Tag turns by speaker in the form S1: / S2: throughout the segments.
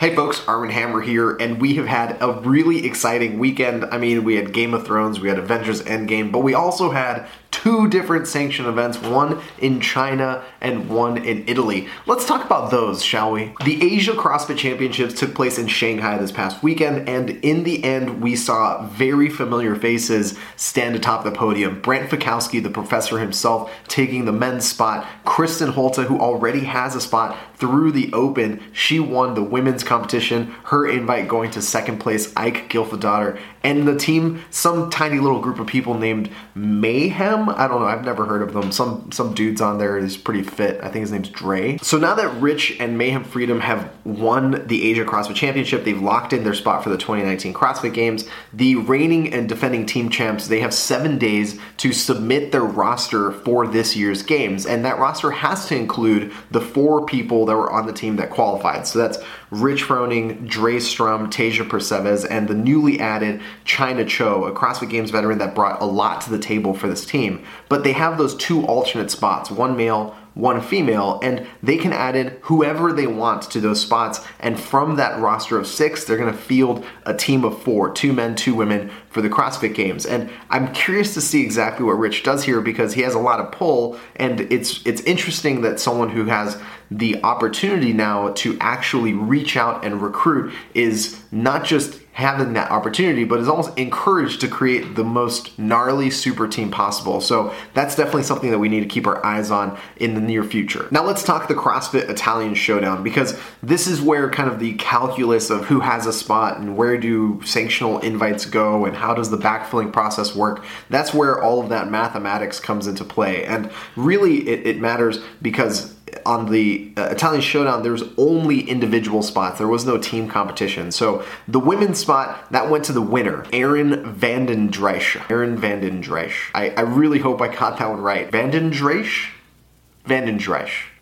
S1: Hey folks, Armin Hammer here, and we have had a really exciting weekend. I mean, we had Game of Thrones, we had Avengers Endgame, but we also had two different sanction events, one in China and one in Italy. Let's talk about those, shall we? The Asia CrossFit Championships took place in Shanghai this past weekend, and in the end, we saw very familiar faces stand atop the podium. Brent Fikowski, the professor himself, taking the men's spot. Kristen Holte, who already has a spot through the Open, she won the women's competition. Her invite going to second place, Eik Gylfadottir, and the team, some tiny little group of people named Mayhem. I don't know. I've never heard of them. Some some dudes on there is pretty fit. I think his name's Dre. So now that Rich and Mayhem Freedom have won the Asia CrossFit Championship, they've locked in their spot for the 2019 CrossFit Games. The reigning and defending team champs, they have seven days to submit their roster for this year's games, and that roster has to include the four people that were on the team that qualified. So that's Rich Froning, Dre Strohm, Tasia Percevecz, and the newly added Chyna Cho, a CrossFit Games veteran that brought a lot to the table for this team. But they have those two alternate spots, one male, one female, and they can add in whoever they want to those spots. And from that roster of six, they're going to field a team of four two men, two women for the CrossFit Games. And I'm curious to see exactly what Rich does here because he has a lot of pull, and it's it's interesting that someone who has the opportunity now to actually reach out and recruit is not just having that opportunity, but is almost encouraged to create the most gnarly super team possible. So that's definitely something that we need to keep our eyes on in the near future. Now let's talk the CrossFit Italian Showdown because this is where kind of the calculus of who has a spot and where do sanctional invites go and how does the backfilling process work. That's where all of that mathematics comes into play. And really it, it matters because on the uh, Italian Showdown, there was only individual spots. There was no team competition. So the women's spot that went to the winner, Erin Vanden Drijch. Erin Vanden Drijch. I, I really hope I caught that one right. Vanden Drijch.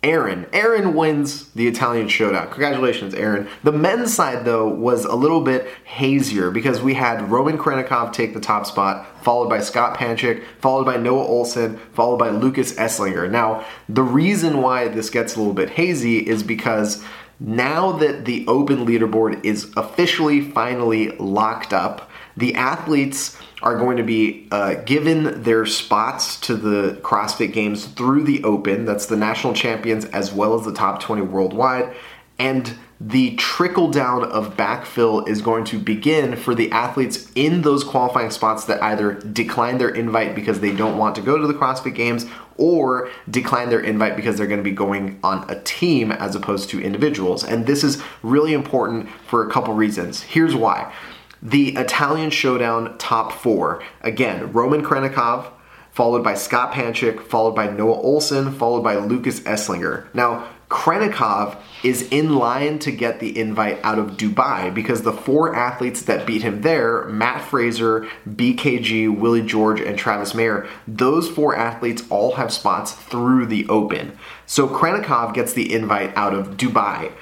S1: Erin. Erin wins the Italian showdown. Congratulations, Aaron. The men's side, though, was a little bit hazier because we had Roman Khrennikov take the top spot, followed by Scott Panchik, followed by Noah Ohlsen, followed by Lucas Esslinger. Now, the reason why this gets a little bit hazy is because now that the open leaderboard is officially finally locked up, the athletes are going to be uh, given their spots to the CrossFit Games through the Open. That's the national champions as well as the top 20 worldwide. And the trickle down of backfill is going to begin for the athletes in those qualifying spots that either decline their invite because they don't want to go to the CrossFit Games or decline their invite because they're going to be going on a team as opposed to individuals. And this is really important for a couple reasons. Here's why. The Italian Showdown top four. Again, Roman Khrennikov, followed by Scott Panchik, followed by Noah Ohlsen, followed by Lucas Esslinger. Now, Khrennikov is in line to get the invite out of Dubai because the four athletes that beat him there, Matt Fraser, BKG, Willie George, and Travis Mayer, those four athletes all have spots through the Open. So Khrennikov gets the invite out of Dubai.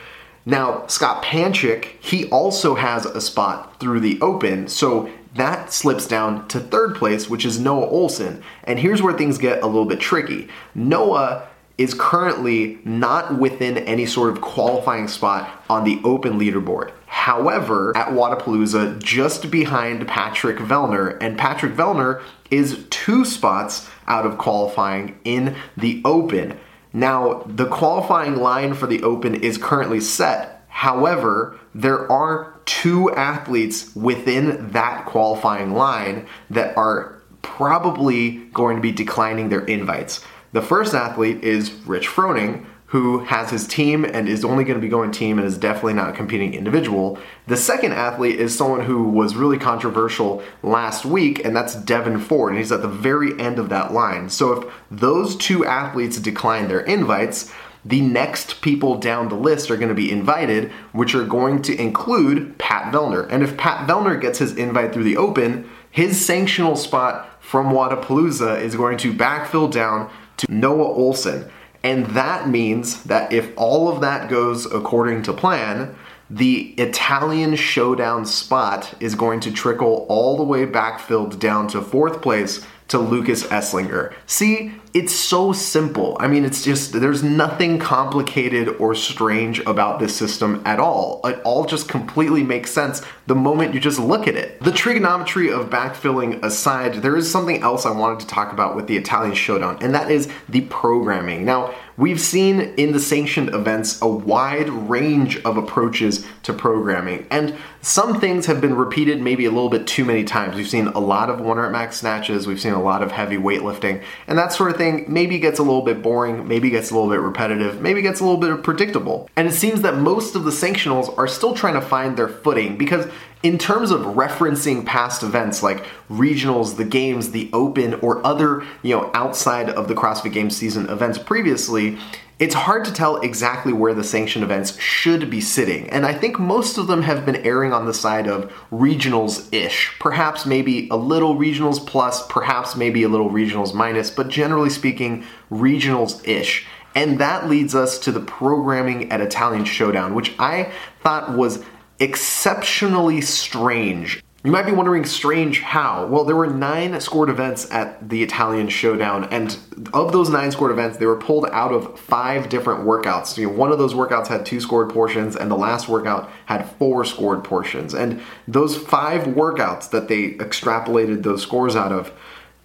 S1: Now, Scott Panchik, he also has a spot through the Open, so that slips down to third place, which is Noah Ohlsen. And here's where things get a little bit tricky. Noah is currently not within any sort of qualifying spot on the open leaderboard. However, at Wodapalooza, just behind Patrick Vellner, and Patrick Vellner is two spots out of qualifying in the open. Now, the qualifying line for the Open is currently set. However, there are two athletes within that qualifying line that are probably going to be declining their invites. The first athlete is Rich Froning, who has his team and is only going to be going team and is definitely not competing individual. The second athlete is someone who was really controversial last week, and that's Devin Ford, and he's at the very end of that line. So if those two athletes decline their invites, the next people down the list are going to be invited, which are going to include Pat Vellner. And if Pat Vellner gets his invite through the Open, his sanctional spot from Wodapalooza is going to backfill down to Noah Ohlsen. And that means that if all of that goes according to plan, the Italian showdown spot is going to trickle all the way backfilled down to fourth place to Lucas Esslinger. See, it's so simple. I mean, it's just, there's nothing complicated or strange about this system at all. It all just completely makes sense the moment you just look at it. The trigonometry of backfilling aside, there is something else I wanted to talk about with the Italian Showdown, and that is the programming. Now, We've seen in the sanctioned events a wide range of approaches to programming, and some things have been repeated maybe a little bit too many times. We've seen a lot of one rep max snatches, we've seen a lot of heavy weightlifting, and that sort of thing maybe gets a little bit boring, maybe gets a little bit repetitive, maybe gets a little bit predictable. And it seems that most of the sanctionals are still trying to find their footing because in terms of referencing past events like regionals, the games, the open, or other, you know, outside of the CrossFit Games season events previously, it's hard to tell exactly where the sanctioned events should be sitting. And I think most of them have been erring on the side of regionals ish. Perhaps maybe a little regionals plus, perhaps maybe a little regionals minus, but generally speaking, regionals ish. And that leads us to the programming at Italian Showdown, which I thought was exceptionally strange. You might be wondering, strange how? Well, there were nine scored events at the Italian Showdown, and of those nine scored events, they were pulled out of five different workouts. You know, one of those workouts had two scored portions, and the last workout had four scored portions. And those five workouts that they extrapolated those scores out of,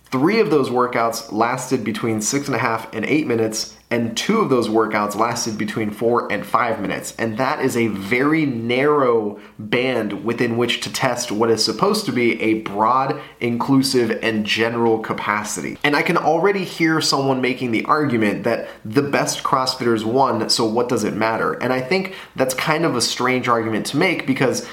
S1: three of those workouts lasted between six and a half and eight minutes, and two of those workouts lasted between four and five minutes. And that is a very narrow band within which to test what is supposed to be a broad, inclusive, and general capacity. And I can already hear someone making the argument that the best CrossFitters won, so what does it matter? And I think that's kind of a strange argument to make because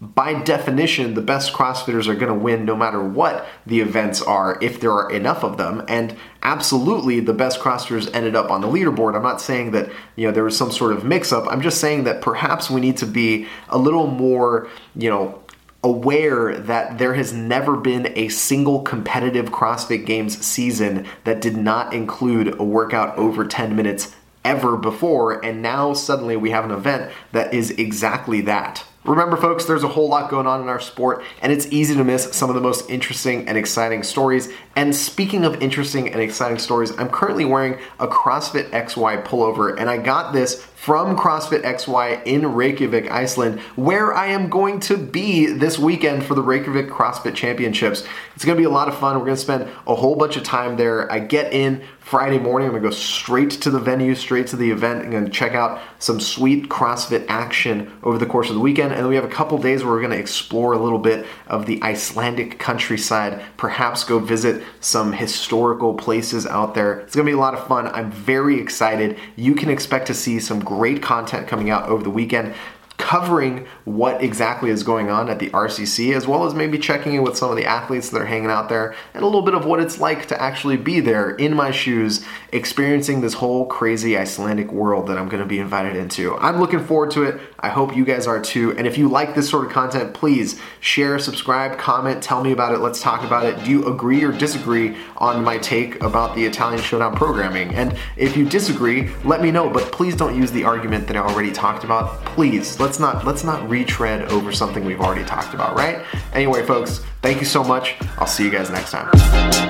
S1: by definition, the best CrossFitters are going to win no matter what the events are, if there are enough of them. And absolutely, the best CrossFitters ended up on the leaderboard. I'm not saying that you know there was some sort of mix-up. I'm just saying that perhaps we need to be a little more, you know, aware that there has never been a single competitive CrossFit Games season that did not include a workout over 10 minutes ever before, and now suddenly we have an event that is exactly that. Remember, folks, there's a whole lot going on in our sport, and it's easy to miss some of the most interesting and exciting stories. And speaking of interesting and exciting stories, I'm currently wearing a CrossFit XY pullover, and I got this from CrossFit XY in Reykjavik, Iceland, where I am going to be this weekend for the Reykjavik CrossFit Championships. It's gonna be a lot of fun. We're gonna spend a whole bunch of time there. I get in Friday morning. I'm gonna go straight to the venue, straight to the event. I'm gonna check out some sweet CrossFit action over the course of the weekend. And then we have a couple days where we're gonna explore a little bit of the Icelandic countryside, perhaps go visit some historical places out there. It's gonna be a lot of fun. I'm very excited. You can expect to see some great content coming out over the weekend covering what exactly is going on at the RCC, as well as maybe checking in with some of the athletes that are hanging out there, and a little bit of what it's like to actually be there in my shoes, experiencing this whole crazy Icelandic world that I'm going to be invited into. I'm looking forward to it. I hope you guys are too. And if you like this sort of content, please share, subscribe, comment, tell me about it. Let's talk about it. Do you agree or disagree on my take about the Italian Showdown programming? And if you disagree, let me know, but please don't use the argument that I already talked about. Please, let's not let's not retread over something we've already talked about, right? Anyway, folks, thank you so much. I'll see you guys next time.